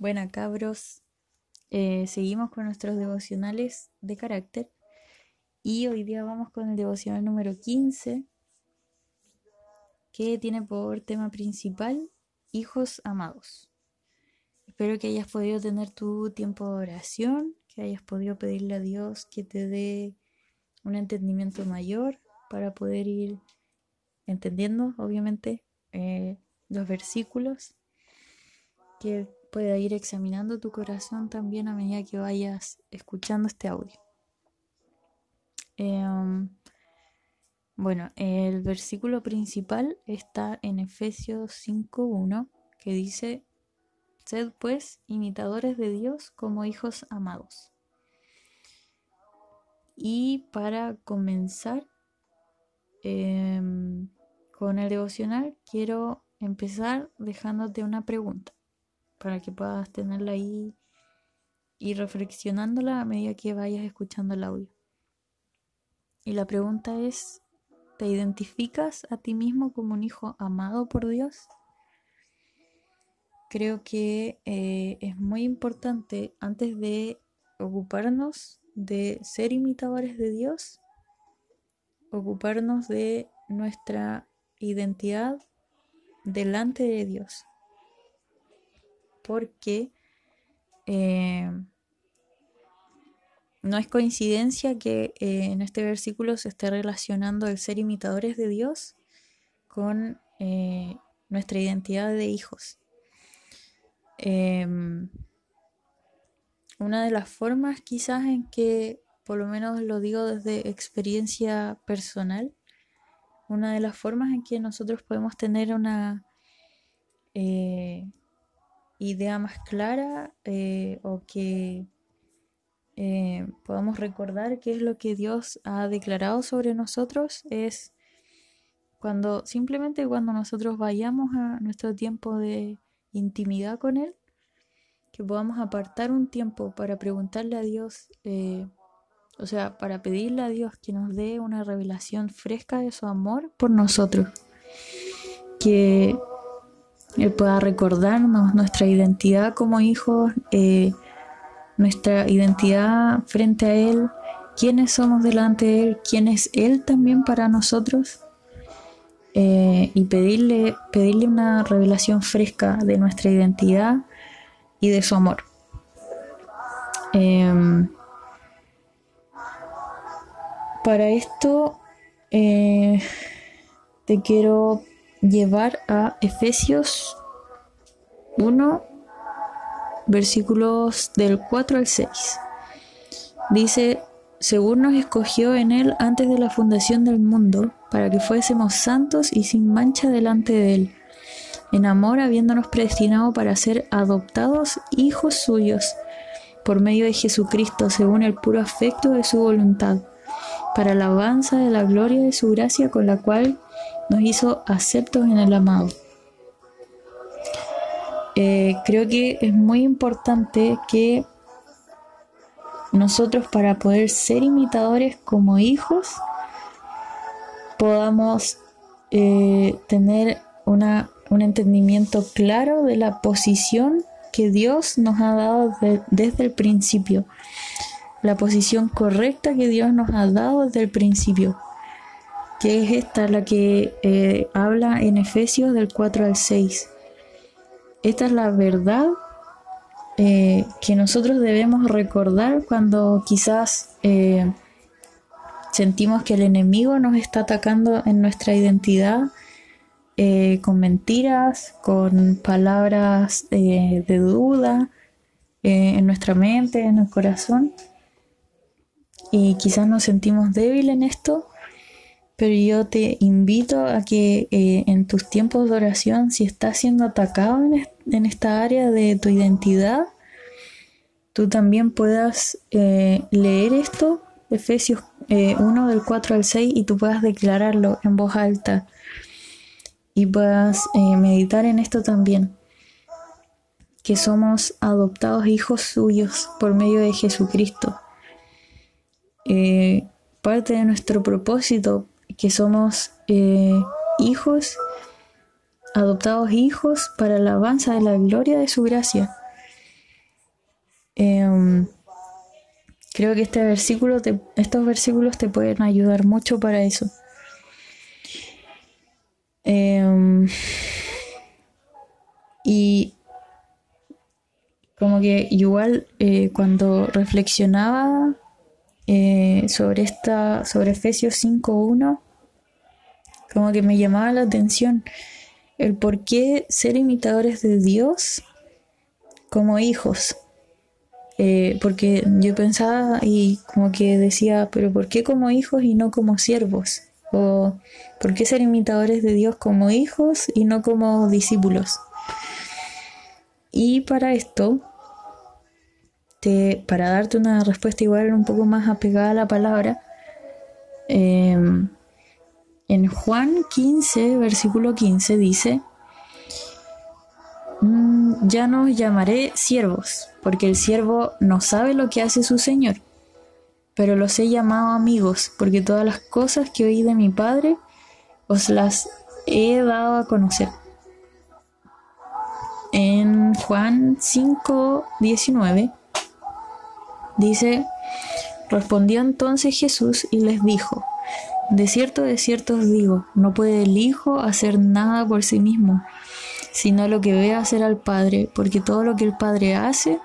Buena cabros, Eh, seguimos con nuestros devocionales de carácter y hoy día vamos con el devocional número 15 que tiene por tema principal hijos amados. Espero que hayas podido tener tu tiempo de oración, que hayas podido pedirle a Dios que te dé un entendimiento mayor para poder ir entendiendo, obviamente, eh, los versículos, que pueda ir examinando tu corazón también a medida que vayas escuchando este audio. Em, bueno, el versículo principal está en Efesios 5.1, que dice, Sed pues imitadores de Dios como hijos amados. Y para comenzar em, con el devocional, quiero empezar dejándote una pregunta para que puedas tenerla ahí y reflexionándola a medida que vayas escuchando el audio. Y la pregunta es, ¿te identificas a ti mismo como un hijo amado por Dios? Creo que eh, es muy importante antes de ocuparnos de ser imitadores de Dios, ocuparnos de nuestra identidad delante de Dios porque eh, no es coincidencia que eh, en este versículo se esté relacionando el ser imitadores de Dios con eh, nuestra identidad de hijos. Em, una de las formas quizás en que, por lo menos lo digo desde experiencia personal, una de las formas en que nosotros podemos tener una idea más clara eh, o que eh, podamos recordar qué es lo que Dios ha declarado sobre nosotros es cuando simplemente cuando nosotros vayamos a nuestro tiempo de intimidad con Él, que podamos apartar un tiempo para preguntarle a Dios, eh, o sea, para pedirle a Dios que nos dé una revelación fresca de su amor por nosotros. Que él pueda recordarnos nuestra identidad como hijos, eh, nuestra identidad frente a Él, quiénes somos delante de Él, quién es Él también para nosotros. Eh, y pedirle, pedirle una revelación fresca de nuestra identidad y de su amor. Em, para esto eh, te quiero llevar a Efesios 1, versículos del 4 al 6. Dice, según nos escogió en Él antes de la fundación del mundo, para que fuésemos santos y sin mancha delante de Él, en amor habiéndonos predestinado para ser adoptados hijos suyos, por medio de Jesucristo, según el puro afecto de su voluntad, para alabanza de la gloria de su gracia con la cual nos hizo aceptos en el amado. Eh, creo que es muy importante que nosotros para poder ser imitadores como hijos podamos eh, tener una, un entendimiento claro de la posición que Dios nos ha dado desde el principio, la posición correcta que Dios nos ha dado desde el principio que es esta la que eh, habla en Efesios del 4 al 6. Esta es la verdad eh, que nosotros debemos recordar cuando quizás eh, sentimos que el enemigo nos está atacando en nuestra identidad con mentiras, con palabras de duda en nuestra mente, en el corazón. Y quizás nos sentimos débiles en esto pero yo te invito a que eh, en tus tiempos de oración, si estás siendo atacado en, esta área de tu identidad, tú también puedas eh, leer esto, Efesios 1 eh, del 4 al 6, y tú puedas declararlo en voz alta y puedas meditar en esto también, que somos adoptados hijos suyos por medio de Jesucristo. parte de nuestro propósito que somos eh, hijos, adoptados hijos para la alabanza de la gloria de su gracia. Em, creo que este versículo estos versículos te pueden ayudar mucho para eso. Em, y como que igual eh, cuando reflexionaba eh, sobre esta, sobre Efesios 5.1, como que me llamaba la atención el por qué ser imitadores de Dios como hijos. Eh, porque yo pensaba y como que decía, pero ¿por qué como hijos y no como siervos? ¿O por qué ser imitadores de Dios como hijos y no como discípulos? Y para esto, te, para darte una respuesta igual un poco más apegada a la palabra, em, en Juan 15, versículo 15 dice, mm, ya no os llamaré siervos, porque el siervo no sabe lo que hace su Señor, pero los he llamado amigos, porque todas las cosas que oí de mi Padre os las he dado a conocer. En Juan 5, 19 dice, respondió entonces Jesús y les dijo, de cierto, de cierto os digo, no puede el Hijo hacer nada por sí mismo, sino lo que ve hacer al Padre, porque todo lo que el Padre hace,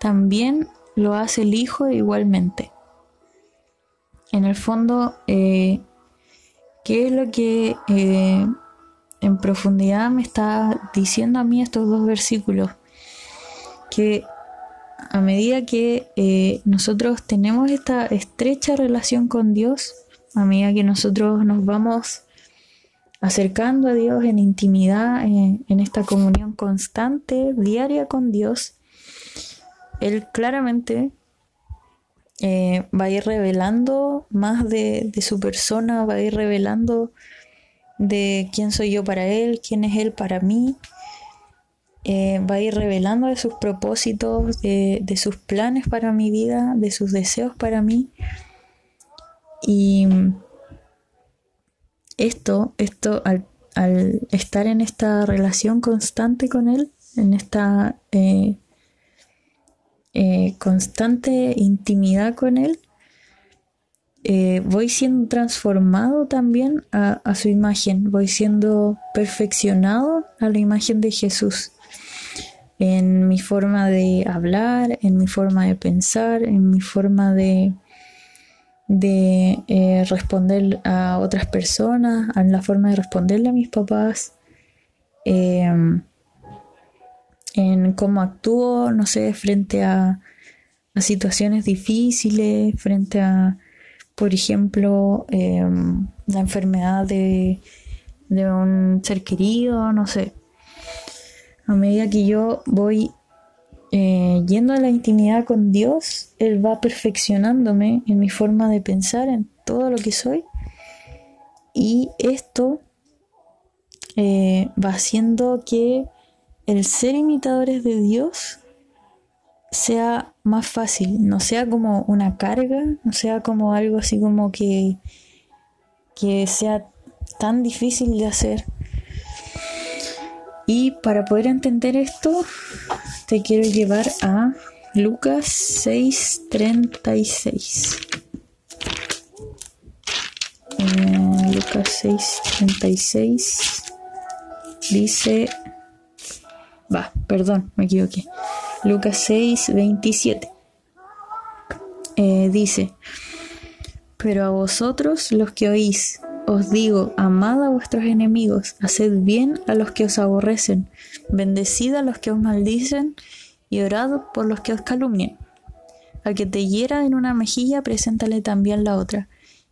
también lo hace el Hijo igualmente. En el fondo, eh, ¿qué es lo que eh, en profundidad me está diciendo a mí estos dos versículos? Que a medida que eh, nosotros tenemos esta estrecha relación con Dios, a medida que nosotros nos vamos acercando a Dios en intimidad, en, esta comunión constante, diaria con Dios, Él claramente eh, va a ir revelando más de, su persona, va a ir revelando de quién soy yo para Él, quién es Él para mí. Eh, va a ir revelando de sus propósitos, de, de, sus planes para mi vida, de sus deseos para mí. Y esto, esto al, estar en esta relación constante con Él, en esta eh, eh, constante intimidad con Él, eh, voy siendo transformado también a, su imagen, voy siendo perfeccionado a la imagen de Jesús. En mi forma de hablar, en mi forma de pensar, en mi forma de, de eh, responder a otras personas, en la forma de responderle a mis papás, em, en cómo actúo, no sé, frente a, situaciones difíciles, frente a, por ejemplo, em, la enfermedad de, de un ser querido, no sé. A medida que yo voy eh, yendo a la intimidad con Dios, Él va perfeccionándome en mi forma de pensar, en todo lo que soy. Y esto eh, va haciendo que el ser imitadores de Dios sea más fácil, no sea como una carga, no sea como algo así como que, que sea tan difícil de hacer. Y para poder entender esto, te quiero llevar a Lucas 6:36. Eh, Lucas 6:36 dice, va, perdón, me equivoqué. Lucas 6:27 eh, dice, pero a vosotros los que oís, os digo, amad a vuestros enemigos, haced bien a los que os aborrecen, bendecid a los que os maldicen y orad por los que os calumnian. Al que te hiera en una mejilla, preséntale también la otra,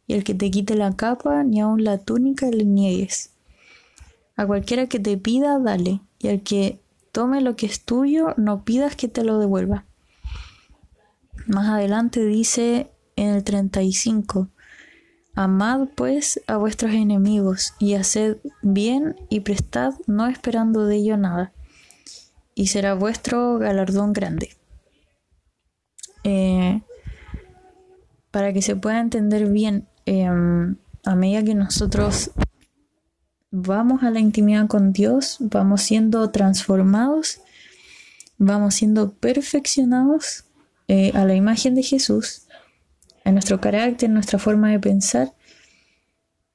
y al que te quite la capa, ni aun la túnica le niegues. A cualquiera que te pida, dale, y al que tome lo que es tuyo, no pidas que te lo devuelva. Más adelante dice en el 35, Amad pues a vuestros enemigos y haced bien y prestad no esperando de ello nada, y será vuestro galardón grande. Eh, para que se pueda entender bien, em, a medida que nosotros vamos a la intimidad con Dios, vamos siendo transformados, vamos siendo perfeccionados eh, a la imagen de Jesús, en nuestro carácter, nuestra forma de pensar.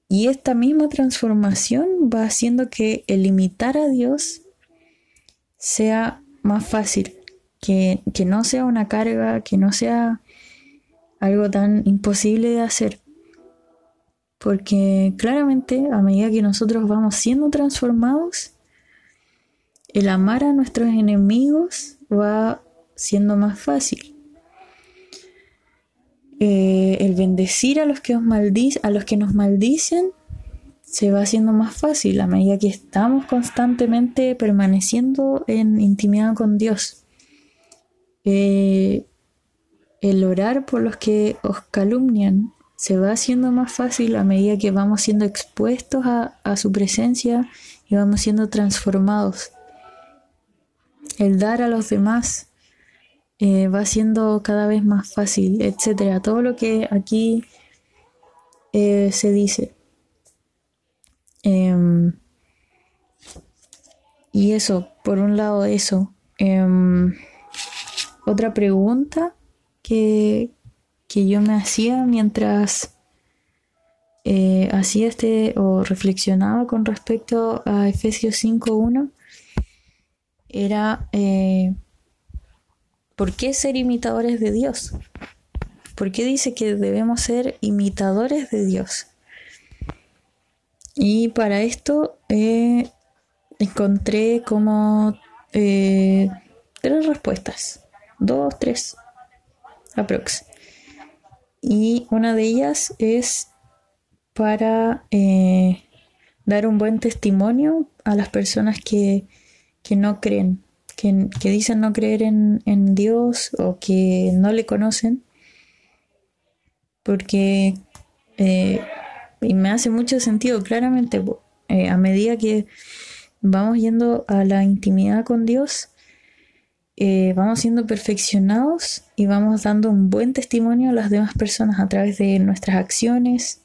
Y esta misma transformación va haciendo que el imitar a Dios sea más fácil, que, que no sea una carga, que no sea algo tan imposible de hacer. Porque claramente a medida que nosotros vamos siendo transformados, el amar a nuestros enemigos va siendo más fácil. Eh, el bendecir a los que os a los que nos maldicen se va haciendo más fácil a medida que estamos constantemente permaneciendo en intimidad con Dios. Eh, el orar por los que os calumnian se va haciendo más fácil a medida que vamos siendo expuestos a, su presencia y vamos siendo transformados. El dar a los demás eh, va siendo cada vez más fácil, etcétera. Todo lo que aquí eh, se dice. Em, y eso, por un lado, eso. Em, otra pregunta que, que yo me hacía mientras eh, hacía este o reflexionaba con respecto a Efesios 5.1 era ¿por qué ser imitadores de Dios? ¿Por qué dice que debemos ser imitadores de Dios? Y para esto eh, encontré como tres respuestas, dos, tres, aprox. Y una de ellas es para eh, dar un buen testimonio a las personas que, no creen, que, dicen no creer en, Dios o que no le conocen. Porque, eh, y me hace mucho sentido, claramente, eh, a medida que vamos yendo a la intimidad con Dios, eh, vamos siendo perfeccionados y vamos dando un buen testimonio a las demás personas a través de nuestras acciones,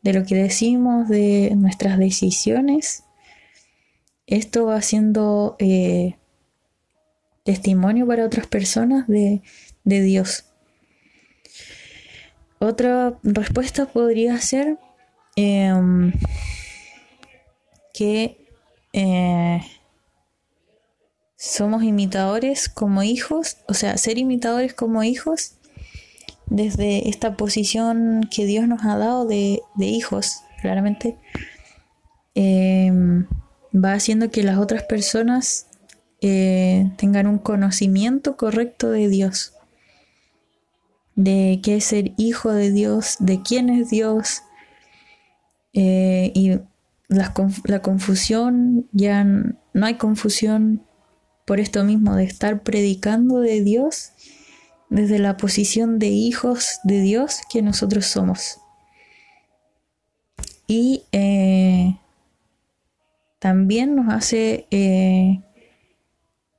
de lo que decimos, de nuestras decisiones. Esto va siendo testimonio para otras personas de, Dios. Otra respuesta podría ser em, que eh, somos imitadores como hijos, o sea, ser imitadores como hijos desde esta posición que Dios nos ha dado de, hijos, claramente, em, va haciendo que las otras personas eh, tengan un conocimiento correcto de Dios, de qué es ser hijo de Dios, de quién es Dios, eh, y la, confusión, ya no hay confusión por esto mismo de estar predicando de Dios desde la posición de hijos de Dios que nosotros somos. Y eh, también nos hace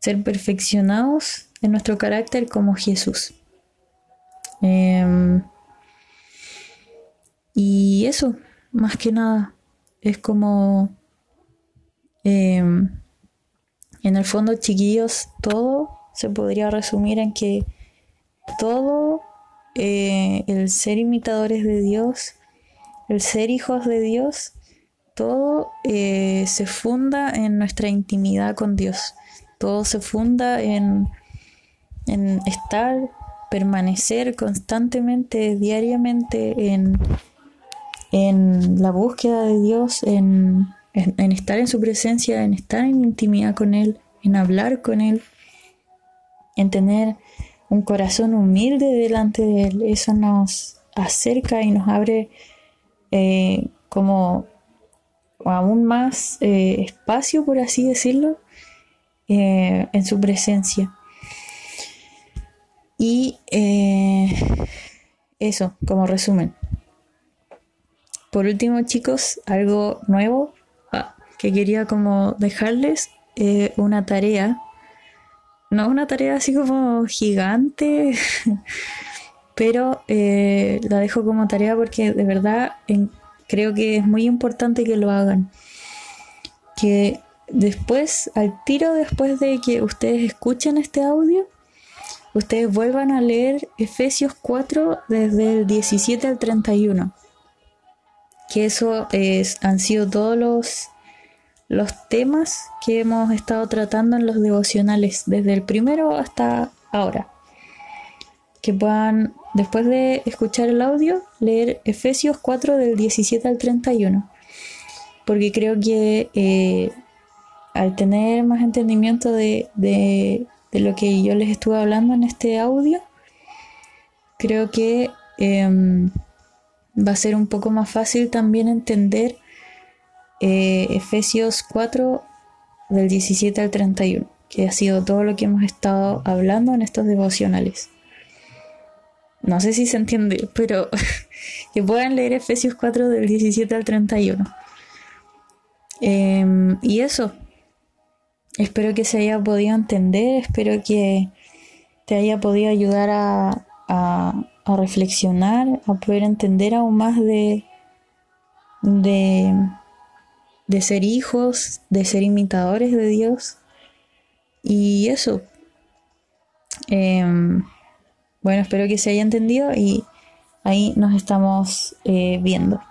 ser perfeccionados en nuestro carácter como Jesús. Em, y eso, más que nada, es como em, en el fondo, chiquillos, todo se podría resumir en que todo eh, el ser imitadores de Dios, el ser hijos de Dios, todo eh, se funda en nuestra intimidad con Dios. Todo se funda en, en estar, permanecer constantemente, diariamente en, en la búsqueda de Dios, en en, estar en su presencia, en estar en intimidad con Él, en hablar con Él, en tener un corazón humilde delante de Él. Eso nos acerca y nos abre eh, como aún más eh, espacio, por así decirlo, eh, en su presencia. Y eso, como resumen. Por último, chicos, algo nuevo que quería como dejarles eh, una tarea. No una tarea así como gigante, pero eh, la dejo como tarea porque de verdad creo que es muy importante que lo hagan. Que después, al tiro después de que ustedes escuchen este audio, ustedes vuelvan a leer Efesios 4 desde el 17 al 31. Que eso es, han sido todos los, los temas que hemos estado tratando en los devocionales, desde el primero hasta ahora. Que puedan, después de escuchar el audio, leer Efesios 4 del 17 al 31. Porque creo que eh, al tener más entendimiento de, de, lo que yo les estuve hablando en este audio, creo que em, va a ser un poco más fácil también entender eh, Efesios 4 del 17 al 31, que ha sido todo lo que hemos estado hablando en estos devocionales. No sé si se entiende, pero que puedan leer Efesios 4 del 17 al 31. Em, y eso, Espero que se haya podido entender, espero que te haya podido ayudar a, reflexionar, a poder entender aún más de, de, de ser hijos, de ser imitadores de Dios. Y eso. Em, bueno, espero que se haya entendido y ahí nos estamos eh, viendo.